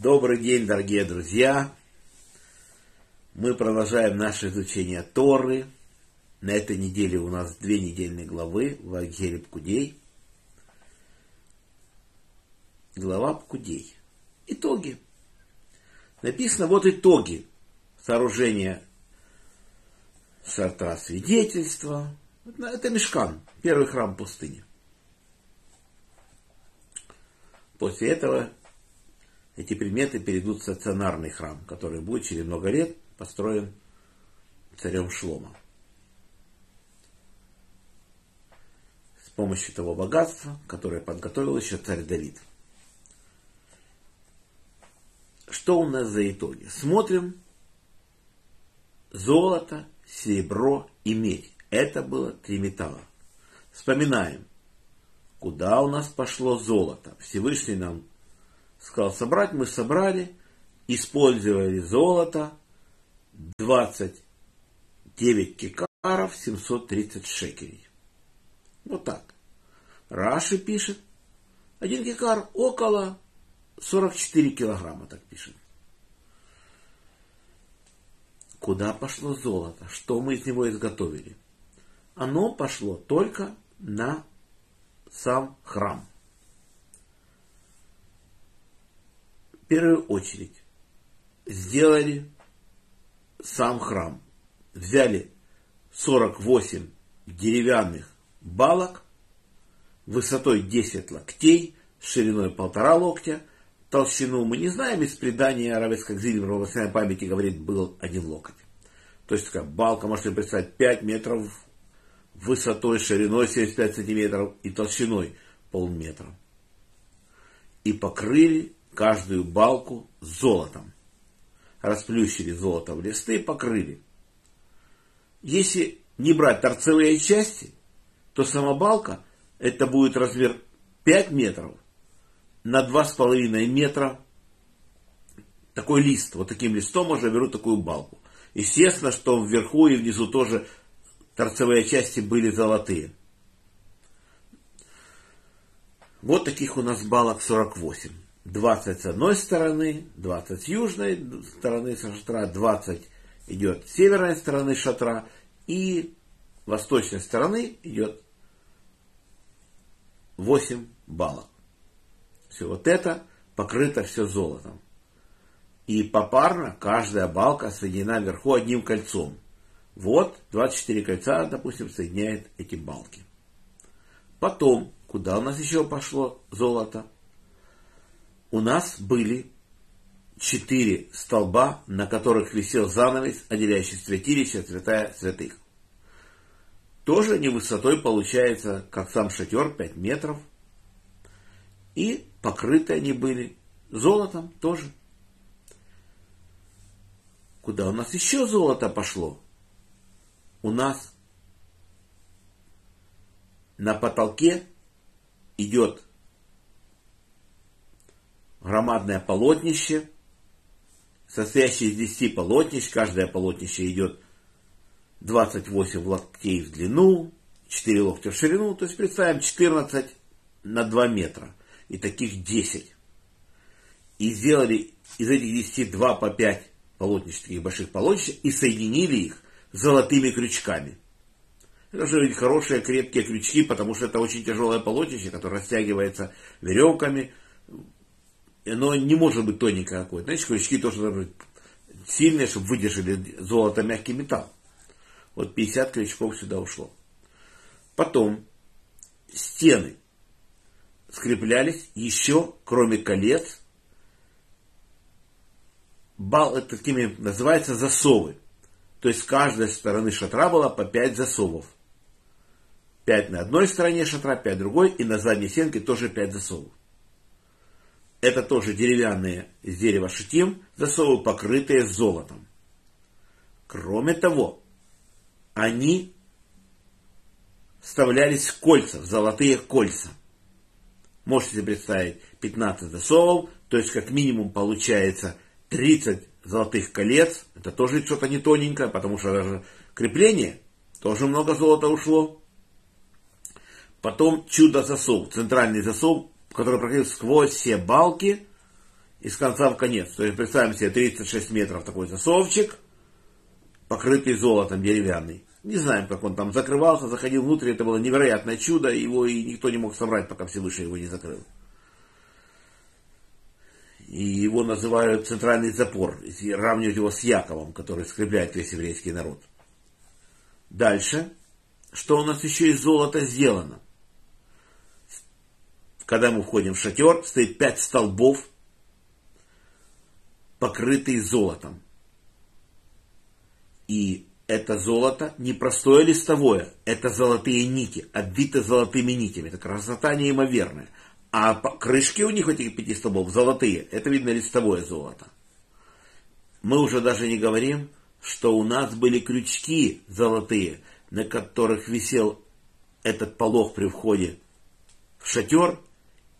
Добрый день, дорогие друзья! Мы продолжаем наше изучение Торы. На этой неделе у нас две недельные главы в Агере Пкудей. Глава Пкудей. Итоги. Написано вот итоги сооружения шатра свидетельства. Это Мешкан, первый храм пустыни. После этого эти предметы перейдут в стационарный храм, который будет через много лет построен царем Шлома. С помощью того богатства, которое подготовил еще царь Давид. Что у нас за итоги? Смотрим золото, серебро и медь. Это было три металла. Вспоминаем, куда у нас пошло золото. Всевышний нам сказал собрать, мы собрали, использовали золото 29 кикаров 730 шекелей. Вот так. Раши пишет, один кикар около 44 килограмма, так пишет. Куда пошло золото? Что мы из него изготовили? Оно пошло только на сам храм. Первую очередь сделали сам храм. Взяли 48 деревянных балок высотой 10 локтей, шириной полтора локтя, толщину мы не знаем, из предания Аравецкой Гзиль в памяти говорит, был один локоть. То есть такая балка, можете представить, 5 метров высотой, шириной 75 сантиметров и толщиной полметра. И покрыли каждую балку золотом. Расплющили золото в листы и покрыли. Если не брать торцевые части, то сама балка это будет размер 5 метров на 2,5 метра такой лист. Вот таким листом уже берут такую балку. Естественно, что вверху и внизу тоже торцевые части были золотые. Вот таких у нас балок 48. 20 с одной стороны, 20 с южной стороны шатра, 20 идет с северной стороны шатра, и восточной стороны идет 8 балок. Все вот это покрыто все золотом. И попарно каждая балка соединена вверху одним кольцом. Вот 24 кольца, допустим, соединяет эти балки. Потом, куда у нас еще пошло золото? У нас были четыре столба, на которых висел занавес, отделяющий святилище от святая святых. Тоже не высотой получается, как сам шатер, 5 метров. И покрыты они были золотом тоже. Куда у нас еще золото пошло? У нас на потолке идет громадное полотнище, состоящее из 10 полотнищ. Каждое полотнище идет 28 локтей в длину, 4 локтя в ширину. То есть представим 14 на 2 метра. И таких 10. И сделали из этих 10 2 по 5 полотнищ, таких больших полотнищ, и соединили их золотыми крючками. Это же хорошие крепкие крючки, потому что это очень тяжелое полотнище, которое растягивается веревками. Оно не может быть тоненькое какое-то. Знаете, крючки тоже должны быть сильные, чтобы выдержали золото мягкий металл. Вот 50 крючков сюда ушло. Потом стены скреплялись еще, кроме колец, бал, такими называется засовы. То есть с каждой стороны шатра было по 5 засовов. 5 на одной стороне шатра, 5 на другой, и на задней стенке тоже 5 засовов. Это тоже деревянные из дерева шитим, засовы, покрытые золотом. Кроме того, они вставлялись в кольца, в золотые кольца. Можете представить 15 засовов, то есть как минимум получается 30 золотых колец. Это тоже что-то не тоненькое, потому что даже крепление тоже много золота ушло. Потом чудо-засов, центральный засов, который проходил сквозь все балки из конца в конец. То есть представим себе 36 метров такой засовчик, покрытый золотом деревянный. Не знаем, как он там закрывался, заходил внутрь, это было невероятное чудо, его и никто не мог собрать, пока Всевышний его не закрыл. И его называют центральный запор, если его с Яковом, который скрепляет весь еврейский народ. Дальше, что у нас еще из золота сделано? Когда мы входим в шатер, стоит пять столбов, покрытые золотом. И это золото не простое листовое, это золотые нити, обвиты золотыми нитями. Это красота неимоверная. А крышки у них, этих пяти столбов, золотые. Это, видно, листовое золото. Мы уже даже не говорим, что у нас были крючки золотые, на которых висел этот полог при входе в шатер,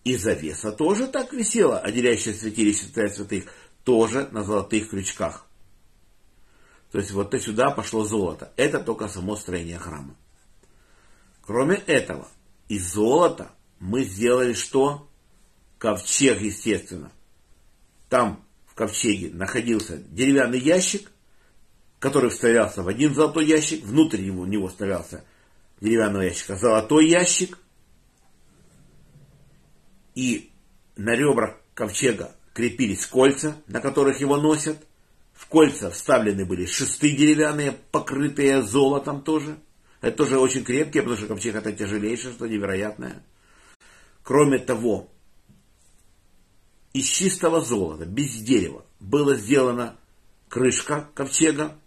и завеса тоже так висела, отделяющая святилище святая святых, тоже на золотых крючках. То есть вот и сюда пошло золото. Это только само строение храма. Кроме этого, из золота мы сделали что? Ковчег, естественно. Там в ковчеге находился деревянный ящик, который вставлялся в один золотой ящик, внутрь него, него вставлялся деревянного ящика золотой ящик, и на ребрах ковчега крепились кольца, на которых его носят, в кольца вставлены были шесты деревянные, покрытые золотом тоже. Это тоже очень крепкие, потому что ковчег это тяжелейшее, что невероятное. Кроме того, из чистого золота, без дерева, была сделана крышка ковчега.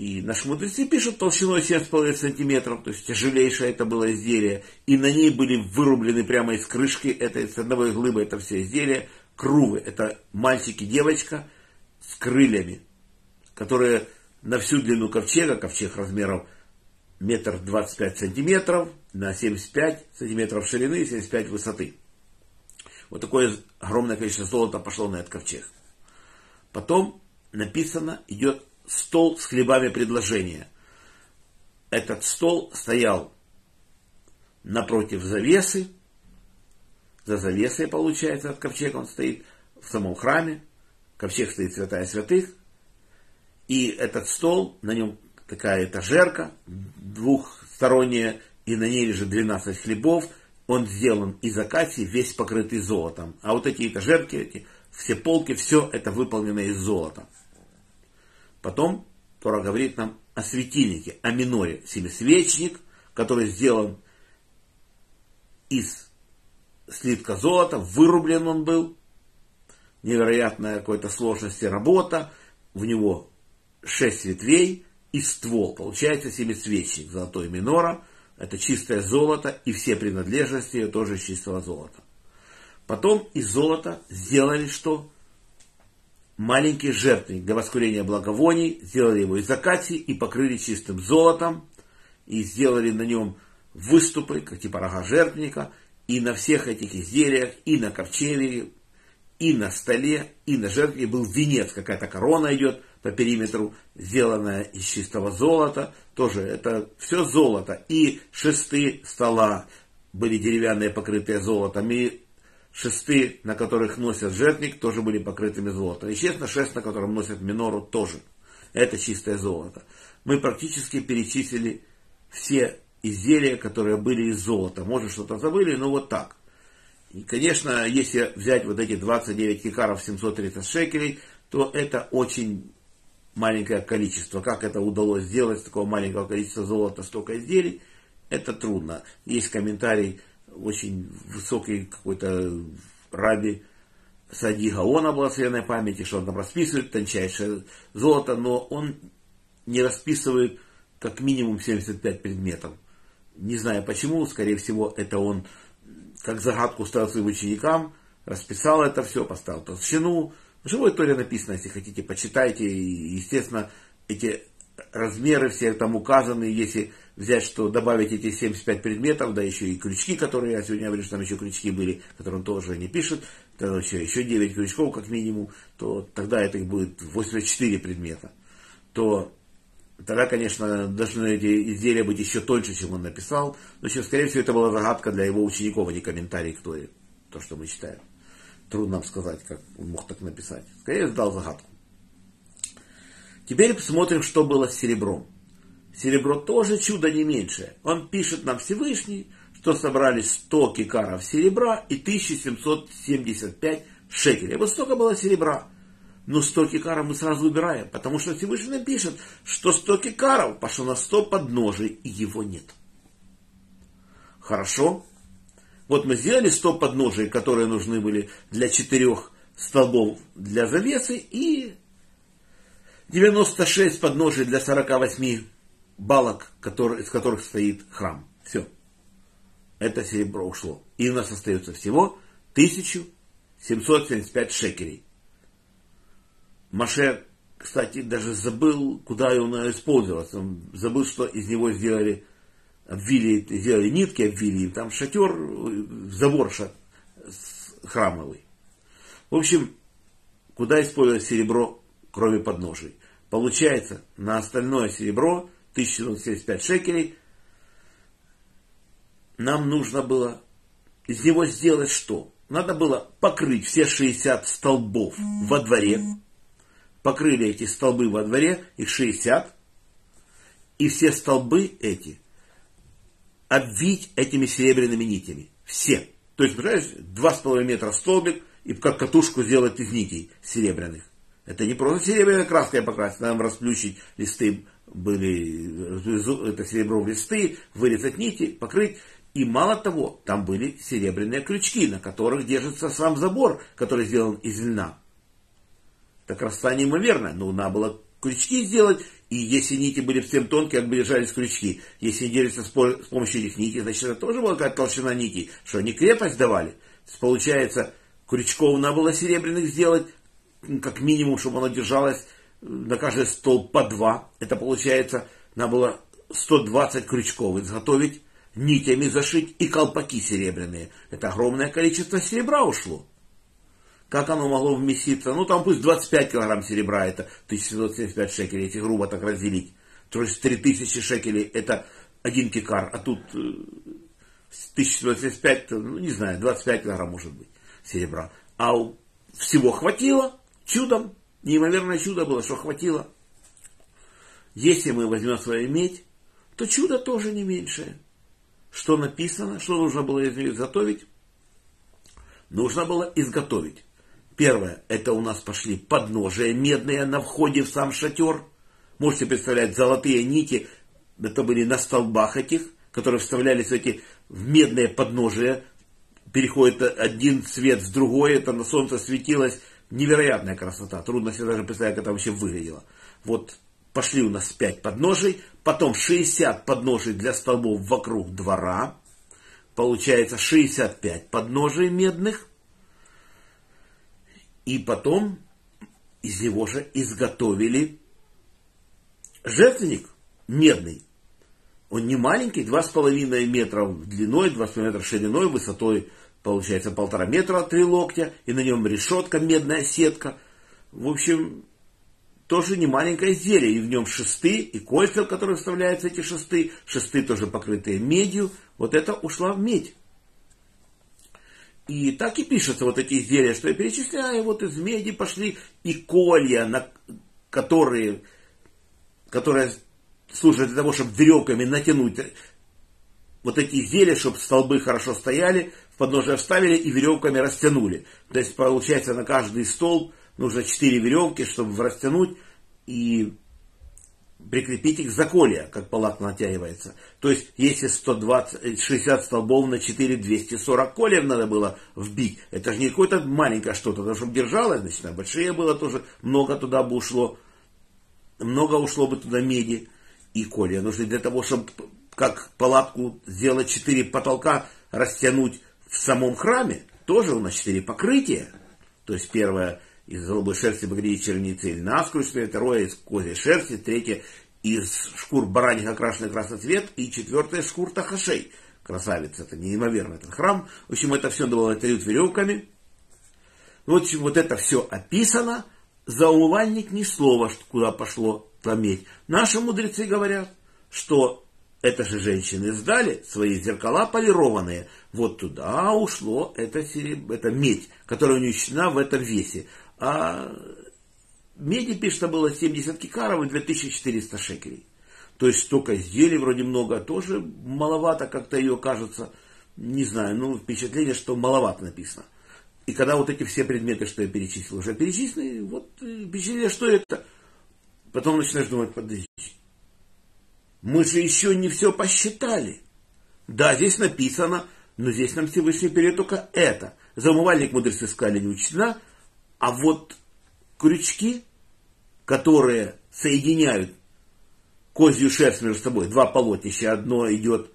И наши мудрецы пишут толщиной 7,5 сантиметров, то есть тяжелейшее это было изделие. И на ней были вырублены прямо из крышки, это из одного глыбы, это все изделие, крувы. Это мальчик и девочка с крыльями, которые на всю длину ковчега, ковчег размеров метр двадцать пять сантиметров, на 75 сантиметров ширины и 75 высоты. Вот такое огромное количество золота пошло на этот ковчег. Потом написано, идет стол с хлебами предложения. Этот стол стоял напротив завесы, за завесой, получается, от ковчега он стоит в самом храме. Ковчег стоит святая святых. И этот стол, на нем такая этажерка двухсторонняя, и на ней лежит 12 хлебов. Он сделан из акации, весь покрытый золотом. А вот эти этажерки, эти, все полки, все это выполнено из золота. Потом Тора говорит нам о светильнике, о миноре, семисвечник, который сделан из слитка золота, вырублен он был, невероятная какой-то сложности работа, в него шесть ветвей и ствол. Получается семисвечник, золотой минора, это чистое золото, и все принадлежности тоже из чистого золота. Потом из золота сделали что? Маленький жертвенник для воскурения благовоний, сделали его из акации и покрыли чистым золотом, и сделали на нем выступы, как типа рога жертвенника, и на всех этих изделиях, и на ковчеге, и на столе, и на жертве был венец, какая-то корона идет по периметру, сделанная из чистого золота. Тоже это все золото. И шесты стола были деревянные, покрытые золотом. И шесты, на которых носят жертвник, тоже были покрытыми золотом. Естественно, шест, на котором носят минору, тоже. Это чистое золото. Мы практически перечислили все изделия, которые были из золота. Может, что-то забыли, но вот так. И, конечно, если взять вот эти 29 кикаров 730 шекелей, то это очень маленькое количество. Как это удалось сделать с такого маленького количества золота столько изделий, это трудно. Есть комментарий очень высокий какой-то раби Сади Гаона благословенной памяти, что он там расписывает тончайшее золото, но он не расписывает как минимум 75 предметов. Не знаю почему, скорее всего, это он как загадку ставил своим ученикам, расписал это все, поставил толщину. В живой Торе написано, если хотите, почитайте. И, естественно, эти размеры все там указаны. Если взять, что добавить эти 75 предметов, да еще и крючки, которые я сегодня говорю, что там еще крючки были, которые он тоже не пишет, то еще, еще 9 крючков как минимум, то тогда это будет 84 предмета. То Тогда, конечно, должны эти изделия быть еще тоньше, чем он написал. Но, еще, скорее всего, это была загадка для его учеников, а не комментарий к Торе. То, что мы читаем. Трудно нам сказать, как он мог так написать. Скорее задал загадку. Теперь посмотрим, что было с серебром. Серебро тоже чудо не меньшее. Он пишет нам Всевышний, что собрали 100 кикаров серебра и 1775 шекелей. Вот столько было серебра. Но 100 кикаров мы сразу убираем, потому что Всевышний пишет, что 100 кикаров пошло на 100 подножий, и его нет. Хорошо. Вот мы сделали 100 подножий, которые нужны были для четырех столбов для завесы, и 96 подножий для 48 балок, которые, из которых стоит храм. Все. Это серебро ушло. И у нас остается всего 1775 шекелей. Маше, кстати, даже забыл, куда он использовался. Он забыл, что из него сделали, обвили, сделали нитки, обвили им там шатер, забор ша, храмовый. В общем, куда использовать серебро, кроме подножий? Получается, на остальное серебро 1775 шекелей нам нужно было из него сделать что? Надо было покрыть все 60 столбов во дворе. Покрыли эти столбы во дворе, их 60. И все столбы эти обвить этими серебряными нитями. Все. То есть, представляешь, 2,5 метра столбик, и как катушку сделать из нитей серебряных. Это не просто серебряной краской покрасить, нам расплющить листы были, это серебро в листы, вырезать нити, покрыть. И мало того, там были серебряные крючки, на которых держится сам забор, который сделан из льна. Так красота неимоверная, но надо было крючки сделать, и если нити были совсем тонкие, как бы держались крючки. Если держатся с помощью этих нитей, значит это тоже была какая-то толщина нитей, что они крепость давали. Получается, крючков надо было серебряных сделать, как минимум, чтобы оно держалось на каждый столб по два. Это получается, надо было 120 крючков изготовить, нитями зашить и колпаки серебряные. Это огромное количество серебра ушло. Как оно могло вместиться? Ну, там пусть 25 килограмм серебра, это 1775 шекелей, если грубо так разделить. То есть 3000 шекелей, это один кикар, а тут 1775, ну, не знаю, 25 килограмм может быть серебра. А всего хватило, чудом, неимоверное чудо было, что хватило. Если мы возьмем свою медь, то чудо тоже не меньшее. Что написано, что нужно было изготовить? Нужно было изготовить. Первое, это у нас пошли подножия медные на входе в сам шатер. Можете представлять, золотые нити, это были на столбах этих, которые вставлялись в эти в медные подножия. Переходит один цвет в другой, это на солнце светилось, Невероятная красота. Трудно себе даже представить, как это вообще выглядело. Вот пошли у нас 5 подножий, потом 60 подножий для столбов вокруг двора. Получается 65 подножий медных. И потом из него же изготовили жертвенник медный. Он не маленький, 2,5 метра длиной, 2,5 метра шириной, высотой получается полтора метра, три локтя, и на нем решетка, медная сетка. В общем, тоже не маленькое изделие, и в нем шесты, и кольца, в которые вставляются эти шесты, шесты тоже покрытые медью, вот это ушла в медь. И так и пишется вот эти изделия, что я перечисляю, вот из меди пошли и колья, на которые, которые служат для того, чтобы веревками натянуть вот эти изделия, чтобы столбы хорошо стояли, подножие вставили и веревками растянули. То есть получается на каждый столб нужно 4 веревки, чтобы растянуть и прикрепить их за колия, как палат натягивается. То есть, если 120, 60 столбов на 4, 240 колев надо было вбить, это же не какое-то маленькое что-то, потому чтобы держалось, значит, на большие было тоже, много туда бы ушло, много ушло бы туда меди и колия. Нужно для того, чтобы как палатку сделать 4 потолка, растянуть в самом храме тоже у нас четыре покрытия. То есть первое из голубой шерсти багрии черницы или насквозь, второе из козьей шерсти, третье из шкур бараньих окрашенный красный цвет и четвертое шкур тахашей. Красавица, это неимоверно этот храм. В общем, это все было трют веревками. В общем, вот это все описано. За умывальник ни слова, куда пошло пометь. Наши мудрецы говорят, что это же женщины сдали свои зеркала полированные. Вот туда ушло это, сереб... это медь, которая уничтожена в этом весе. А меди, пишется, было 70 кикаров и 2400 шекелей. То есть столько изделий вроде много, тоже маловато как-то ее кажется. Не знаю, ну впечатление, что маловато написано. И когда вот эти все предметы, что я перечислил, уже перечислены, вот э, впечатление, что это. Потом начинаешь думать, подожди, мы же еще не все посчитали. Да, здесь написано, но здесь нам Всевышний перед только это. За умывальник мудрецы сказали не учтена, а вот крючки, которые соединяют козью шерсть между собой, два полотнища, одно идет,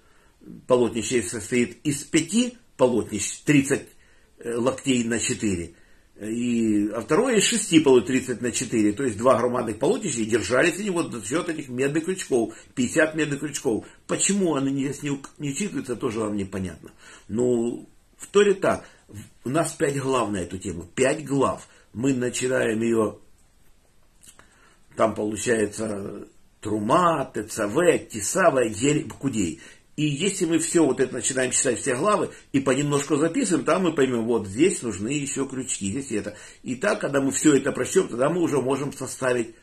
полотнище состоит из пяти полотнищ, 30 э, локтей на 4, и, а второе из шести полот 30 на 4, то есть два громадных полотнища, и держались они вот за счет этих медных крючков, 50 медных крючков. Почему они здесь не, не учитываются, тоже вам непонятно. Ну, в Торе так, у нас пять глав на эту тему, пять глав. Мы начинаем ее, там получается Трума, Тецаве, Тисава, Ель, Кудей. И если мы все вот это начинаем читать, все главы, и понемножку записываем, там мы поймем, вот здесь нужны еще крючки, здесь это. И так, когда мы все это прочтем, тогда мы уже можем составить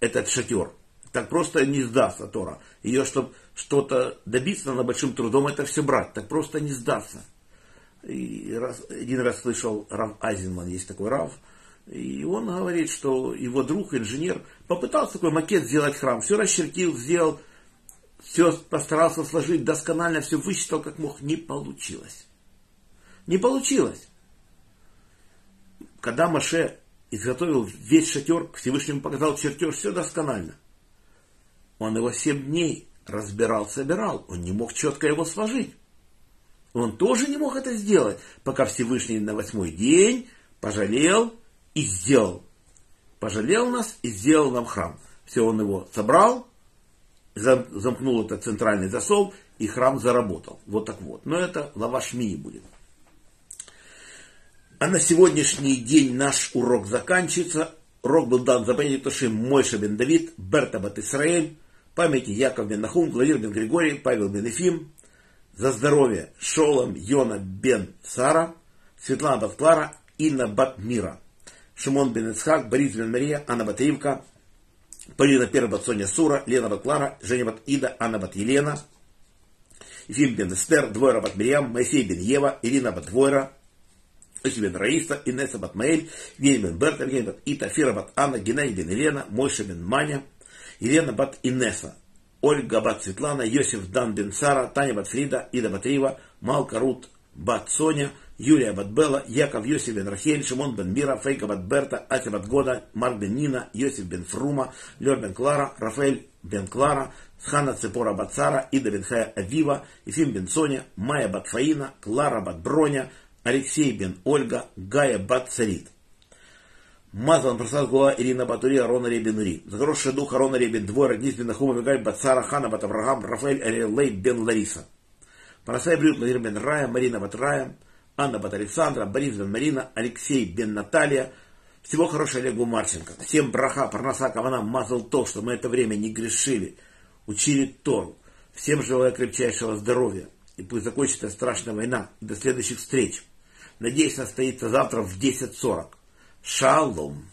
этот шатер. Так просто не сдастся Тора. Ее, чтобы что-то добиться, надо большим трудом это все брать. Так просто не сдастся. И раз, один раз слышал Рав Айзенман, есть такой Рав, и он говорит, что его друг, инженер, попытался такой макет сделать храм, все расчертил, сделал, все постарался сложить досконально, все высчитал как мог, не получилось. Не получилось. Когда Маше изготовил весь шатер, Всевышнему показал чертеж, все досконально. Он его семь дней разбирал, собирал. Он не мог четко его сложить. Он тоже не мог это сделать, пока Всевышний на восьмой день пожалел и сделал. Пожалел нас и сделал нам храм. Все, он его собрал, замкнул этот центральный засов, и храм заработал. Вот так вот. Но это лавашми будет. А на сегодняшний день наш урок заканчивается. Урок был дан за память Тошим Мойша бен Давид, Берта бат Исраэль, памяти Яков бен Нахум, Владимир бен Григорий, Павел бен Ефим, за здоровье Шолом Йона бен Сара, Светлана бат Клара, Инна бат Мира, Шимон бен Ицхак, Борис бен Мария, Анна бат Ривка, Полина первая бат Соня Сура, Лена бат Клара, Женя бат Ида, Анна бат Елена, Ефим бен Эстер, Двойра бат Мириам, Моисей бен Ева, Ирина бат Двойра, Оси бен Раиса, Инесса бат Маэль, Евгений бен Берта, Евгений бат Ита, Фира бат Анна, Геннадий бен Елена, Мойша бен Маня, Елена бат Инесса, Ольга бат Светлана, Йосиф Дан бен Сара, Таня бат Фрида, Ида бат Рива, Малка Рут бат Соня, Юлия Батбела, Яков Йосиф бен Рахель, Шимон бен Мира, Фейка бат Берта, бат Года, Марк бен Нина, Йосиф бен Фрума, Лер бен Клара, Рафаэль бен Клара, Хана Цепора бат Сара, Ида бен Хая Авива, Ефим бен Соня, Майя бат Фаина, Клара бат Броня, Алексей бен Ольга, Гая бат Царит. Мазан просад гуа Ирина Батури, Арона Ребен Ури. За хороший дух Арона Ребен Двор, Агнис бен Нахума Мигаль, Бацара, Хана бат Авраам, Рафаэль Алилей бен Лариса. Парасай Брют, Владимир бен Рая, Марина бат Рая, Анна Бат Александра, Борис Бен Марина, Алексей Бен Наталья. Всего хорошего Олегу Марченко. Всем браха, парнаса, кавана, мазал то, что мы это время не грешили, учили Тору. Всем желаю крепчайшего здоровья. И пусть закончится страшная война. До следующих встреч. Надеюсь, состоится завтра в 10.40. Шалом.